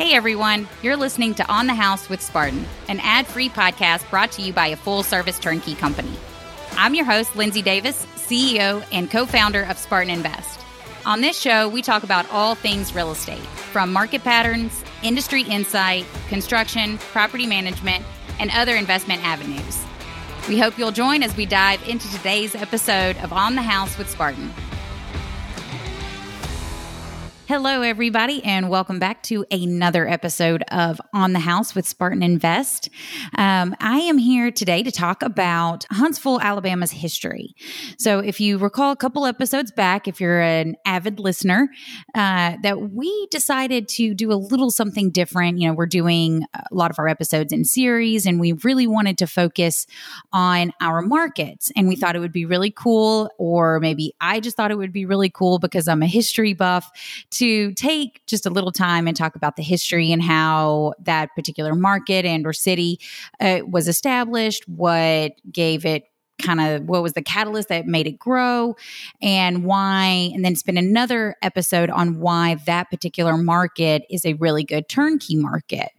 Hey everyone, you're listening to On the House with Spartan, an ad free podcast brought to you by a full service turnkey company. I'm your host, Lindsay Davis, CEO and co founder of Spartan Invest. On this show, we talk about all things real estate, from market patterns, industry insight, construction, property management, and other investment avenues. We hope you'll join as we dive into today's episode of On the House with Spartan. Hello, everybody, and welcome back to another episode of On the House with Spartan Invest. Um, I am here today to talk about Huntsville, Alabama's history. So, if you recall a couple episodes back, if you're an avid listener, uh, that we decided to do a little something different. You know, we're doing a lot of our episodes in series, and we really wanted to focus on our markets. And we thought it would be really cool, or maybe I just thought it would be really cool because I'm a history buff to take just a little time and talk about the history and how that particular market and or city uh, was established, what gave it kind of what was the catalyst that made it grow and why and then spend another episode on why that particular market is a really good turnkey market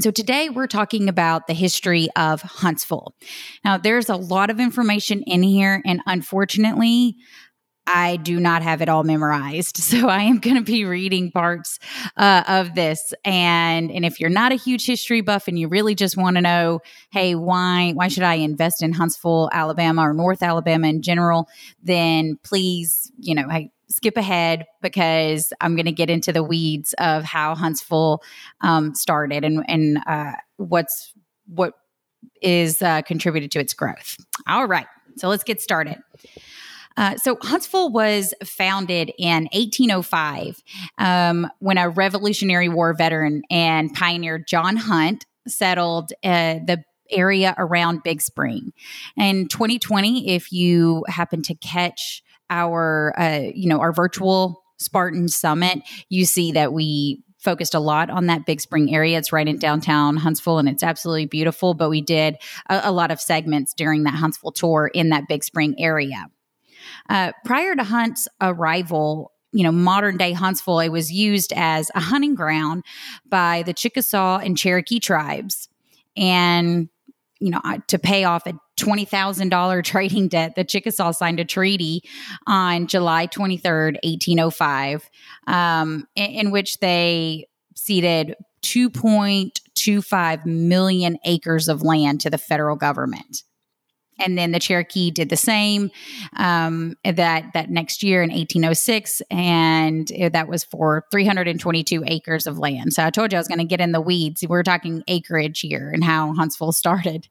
so, today we're talking about the history of Huntsville. Now, there's a lot of information in here, and unfortunately, I do not have it all memorized. So I am going to be reading parts uh, of this. And, and if you're not a huge history buff and you really just want to know, hey, why, why should I invest in Huntsville, Alabama or North Alabama in general, then please, you know, skip ahead because I'm going to get into the weeds of how Huntsville um, started and, and uh, what's, what is uh, contributed to its growth. All right. So let's get started. Uh, so Huntsville was founded in 1805 um, when a Revolutionary War veteran and pioneer John Hunt settled uh, the area around Big Spring. In 2020, if you happen to catch our, uh, you know, our virtual Spartan Summit, you see that we focused a lot on that Big Spring area. It's right in downtown Huntsville and it's absolutely beautiful. But we did a, a lot of segments during that Huntsville tour in that Big Spring area. Uh, prior to Hunt's arrival, you know, modern day Huntsville, it was used as a hunting ground by the Chickasaw and Cherokee tribes. And, you know, to pay off a $20,000 trading debt, the Chickasaw signed a treaty on July 23rd, 1805, um, in, in which they ceded 2.25 million acres of land to the federal government and then the Cherokee did the same um, that that next year in 1806, and that was for 322 acres of land. So I told you I was going to get in the weeds. We're talking acreage here and how Huntsville started.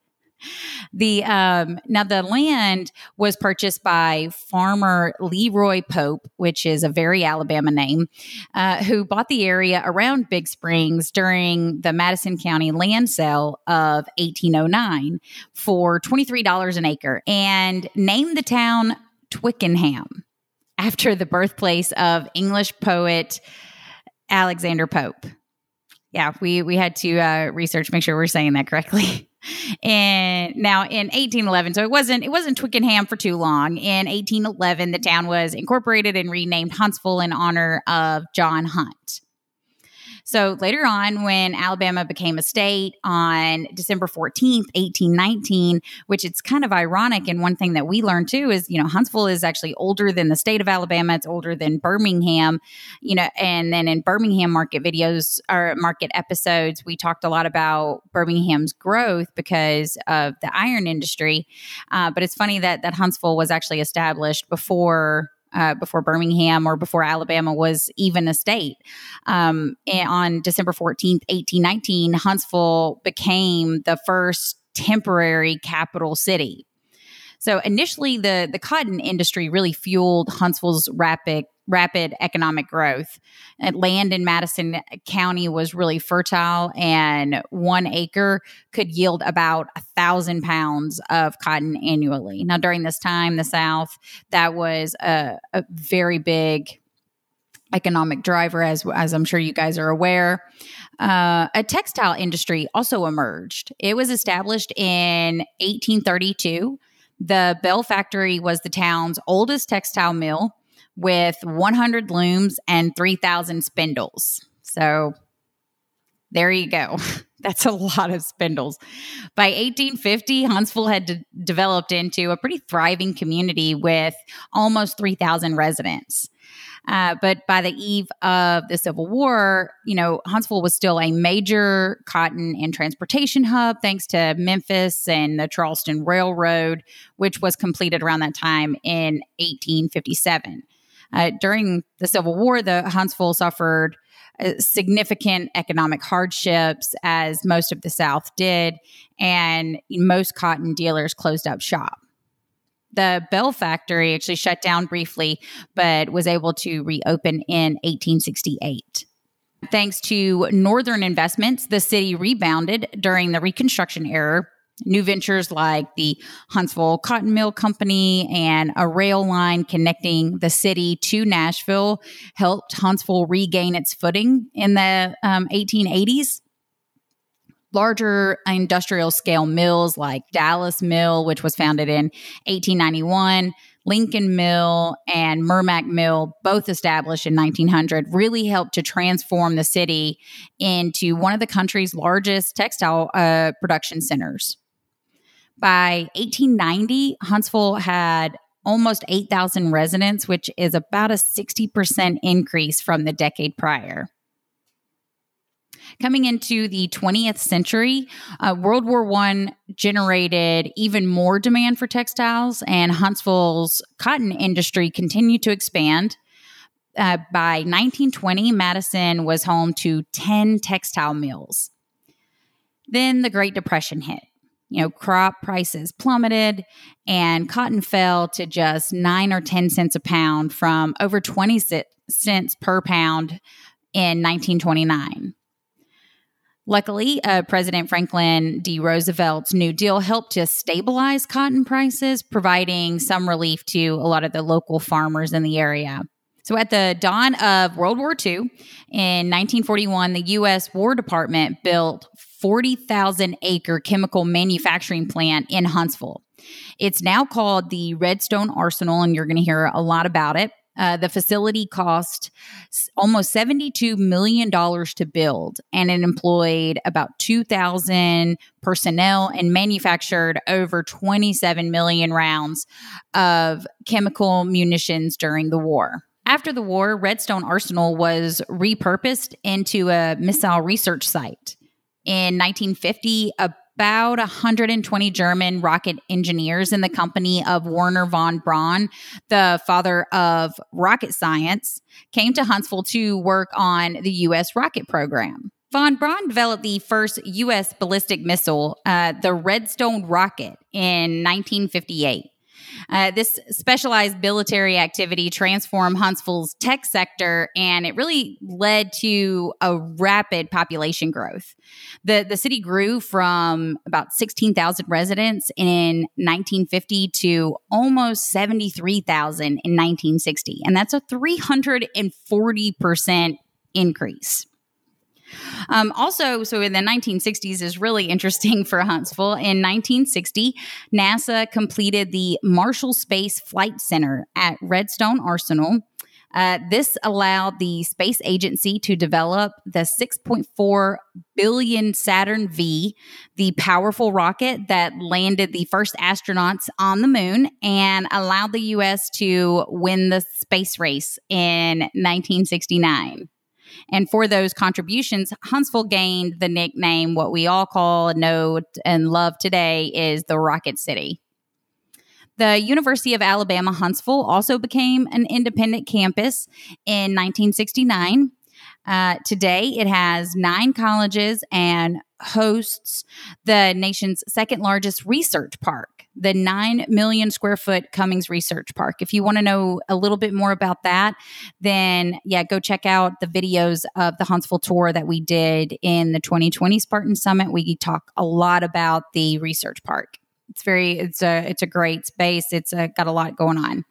The um, now the land was purchased by farmer Leroy Pope, which is a very Alabama name, uh, who bought the area around Big Springs during the Madison County land sale of 1809 for twenty three dollars an acre, and named the town Twickenham after the birthplace of English poet Alexander Pope. Yeah, we we had to uh, research, make sure we're saying that correctly. and now in 1811 so it wasn't it wasn't twickenham for too long. In 1811 the town was incorporated and renamed huntsville in honor of john hunt so later on, when Alabama became a state on December 14th, 1819, which it's kind of ironic. And one thing that we learned too is, you know, Huntsville is actually older than the state of Alabama. It's older than Birmingham, you know, and then in Birmingham market videos or market episodes, we talked a lot about Birmingham's growth because of the iron industry. Uh, but it's funny that, that Huntsville was actually established before uh, before Birmingham or before Alabama was even a state. Um, on December 14th, 1819, Huntsville became the first temporary capital city. So initially, the the cotton industry really fueled Huntsville's rapid rapid economic growth. And land in Madison County was really fertile, and one acre could yield about a thousand pounds of cotton annually. Now, during this time, the South that was a, a very big economic driver, as as I'm sure you guys are aware. Uh, a textile industry also emerged. It was established in 1832 the Bell Factory was the town's oldest textile mill with 100 looms and 3,000 spindles. So There you go. That's a lot of spindles. By 1850, Huntsville had de- developed into a pretty thriving community with almost 3,000 residents. Uh, but by the eve of the Civil War, you know, Huntsville was still a major cotton and transportation hub thanks to Memphis and the Charleston Railroad, which was completed around that time in 1857. Uh, during the Civil War, the Huntsville suffered uh, significant economic hardships, as most of the South did, and most cotton dealers closed up shop. The Bell factory actually shut down briefly, but was able to reopen in 1868. Thanks to Northern investments, the city rebounded during the Reconstruction era New ventures like the Huntsville Cotton Mill Company and a rail line connecting the city to Nashville helped Huntsville regain its footing in the um, 1880s. Larger industrial scale mills like Dallas Mill, which was founded in 1891, Lincoln Mill and Merrimack Mill, both established in 1900, really helped to transform the city into one of the country's largest textile uh, production centers. By 1890, Huntsville had almost 8,000 residents, which is about a 60% increase from the decade prior. Coming into the 20th century, uh, World War I generated even more demand for textiles, and Huntsville's cotton industry continued to expand. Uh, by 1920, Madison was home to 10 textile mills. Then the Great Depression hit you know, crop prices plummeted and cotton fell to just nine or 10 cents a pound from over 20 cents per pound in 1929. Luckily, uh, President Franklin D. Roosevelt's New Deal helped to stabilize cotton prices, providing some relief to a lot of the local farmers in the area. So, at the dawn of World War II, in 1941, the U.S. War Department built 40,000 acre chemical manufacturing plant in Huntsville. It's now called the Redstone Arsenal, and you're going to hear a lot about it. Uh, the facility cost almost $72 million to build, and it employed about 2,000 personnel and manufactured over 27 million rounds of chemical munitions during the war. After the war, Redstone Arsenal was repurposed into a missile research site. In 1950, about 120 German rocket engineers in the company of Wernher von Braun, the father of rocket science, came to Huntsville to work on the U.S. rocket program. Von Braun developed the first U.S. ballistic missile, uh, the Redstone rocket, in 1958. Uh, this specialized military activity transformed Huntsville's tech sector, and it really led to a rapid population growth. The, the city grew from about 16,000 residents in 1950 to almost 73,000 in 1960. And that's a 340% increase. Um, also, so in the 1960s is really interesting for Huntsville. In 1960, NASA completed the Marshall Space Flight Center at Redstone Arsenal. Uh, this allowed the space agency to develop the 6.4 billion Saturn V, the powerful rocket that landed the first astronauts on the moon and allowed the U.S. to win the space race in 1969. And for those contributions, Huntsville gained the nickname, what we all call, know, and love today is the Rocket City. The University of Alabama Huntsville also became an independent campus in 1969. Uh, today, it has nine colleges and hosts the nation's second largest research park the 9 million square foot Cummings Research Park. If you want to know a little bit more about that, then yeah, go check out the videos of the Huntsville tour that we did in the 2020 Spartan Summit. We talk a lot about the research park. It's very it's a it's a great space. It's a, uh, got a lot going on.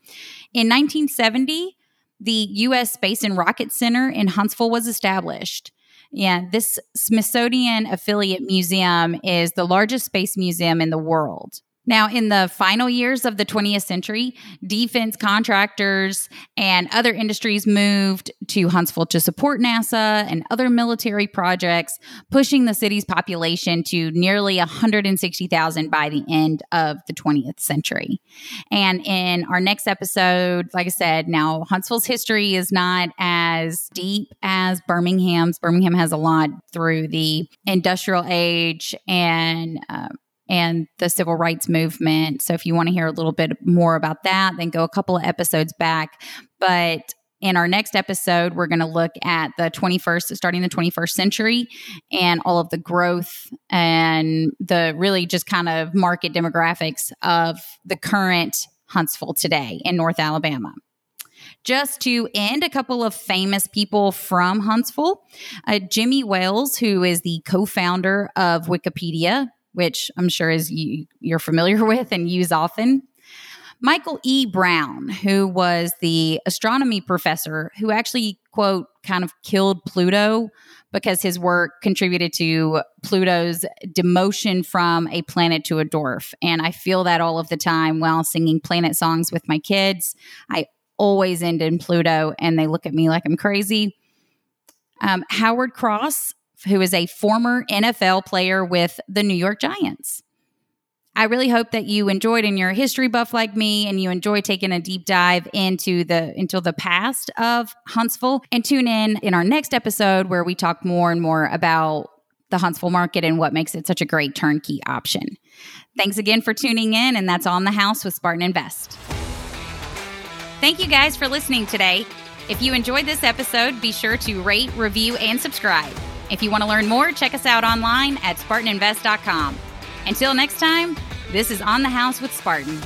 In 1970, the U.S. Space and Rocket Center in Huntsville was established. Yeah, this Smithsonian affiliate museum is the largest space museum in the world. Now, in the final years of the 20th century, defense contractors and other industries moved to Huntsville to support NASA and other military projects, pushing the city's population to nearly 160,000 by the end of the 20th century. And in our next episode, like I said, now Huntsville's history is not as deep as Birmingham's. Birmingham has a lot through the industrial age and uh, and the civil rights movement. So if you want to hear a little bit more about that, then go a couple of episodes back. But in our next episode, we're going to look at the 21st, starting the 21st century, and all of the growth and the really just kind of market demographics of the current Huntsville today in North Alabama. Just to end, a couple of famous people from Huntsville. Uh, Jimmy Wales, who is the co founder of Wikipedia, which I'm sure is you, you're familiar with and use often. Michael E. Brown, who was the astronomy professor who actually, quote, kind of killed Pluto because his work contributed to Pluto's demotion from a planet to a dwarf. And I feel that all of the time while singing planet songs with my kids. I always end in Pluto and they look at me like I'm crazy. Um, Howard Cross, who is a former NFL player with the New York Giants. I really hope that you enjoyed and you're a history buff like me and you enjoy taking a deep dive into the into the past of Huntsville and tune in in our next episode where we talk more and more about the Huntsville market and what makes it such a great turnkey option. Thanks again for tuning in and that's on the house with Spartan Invest. Thank you guys for listening today. If you enjoyed this episode, be sure to rate, review and subscribe. If you want to learn more, check us out online at SpartanInvest.com. Until next time, this is On the House with Spartan.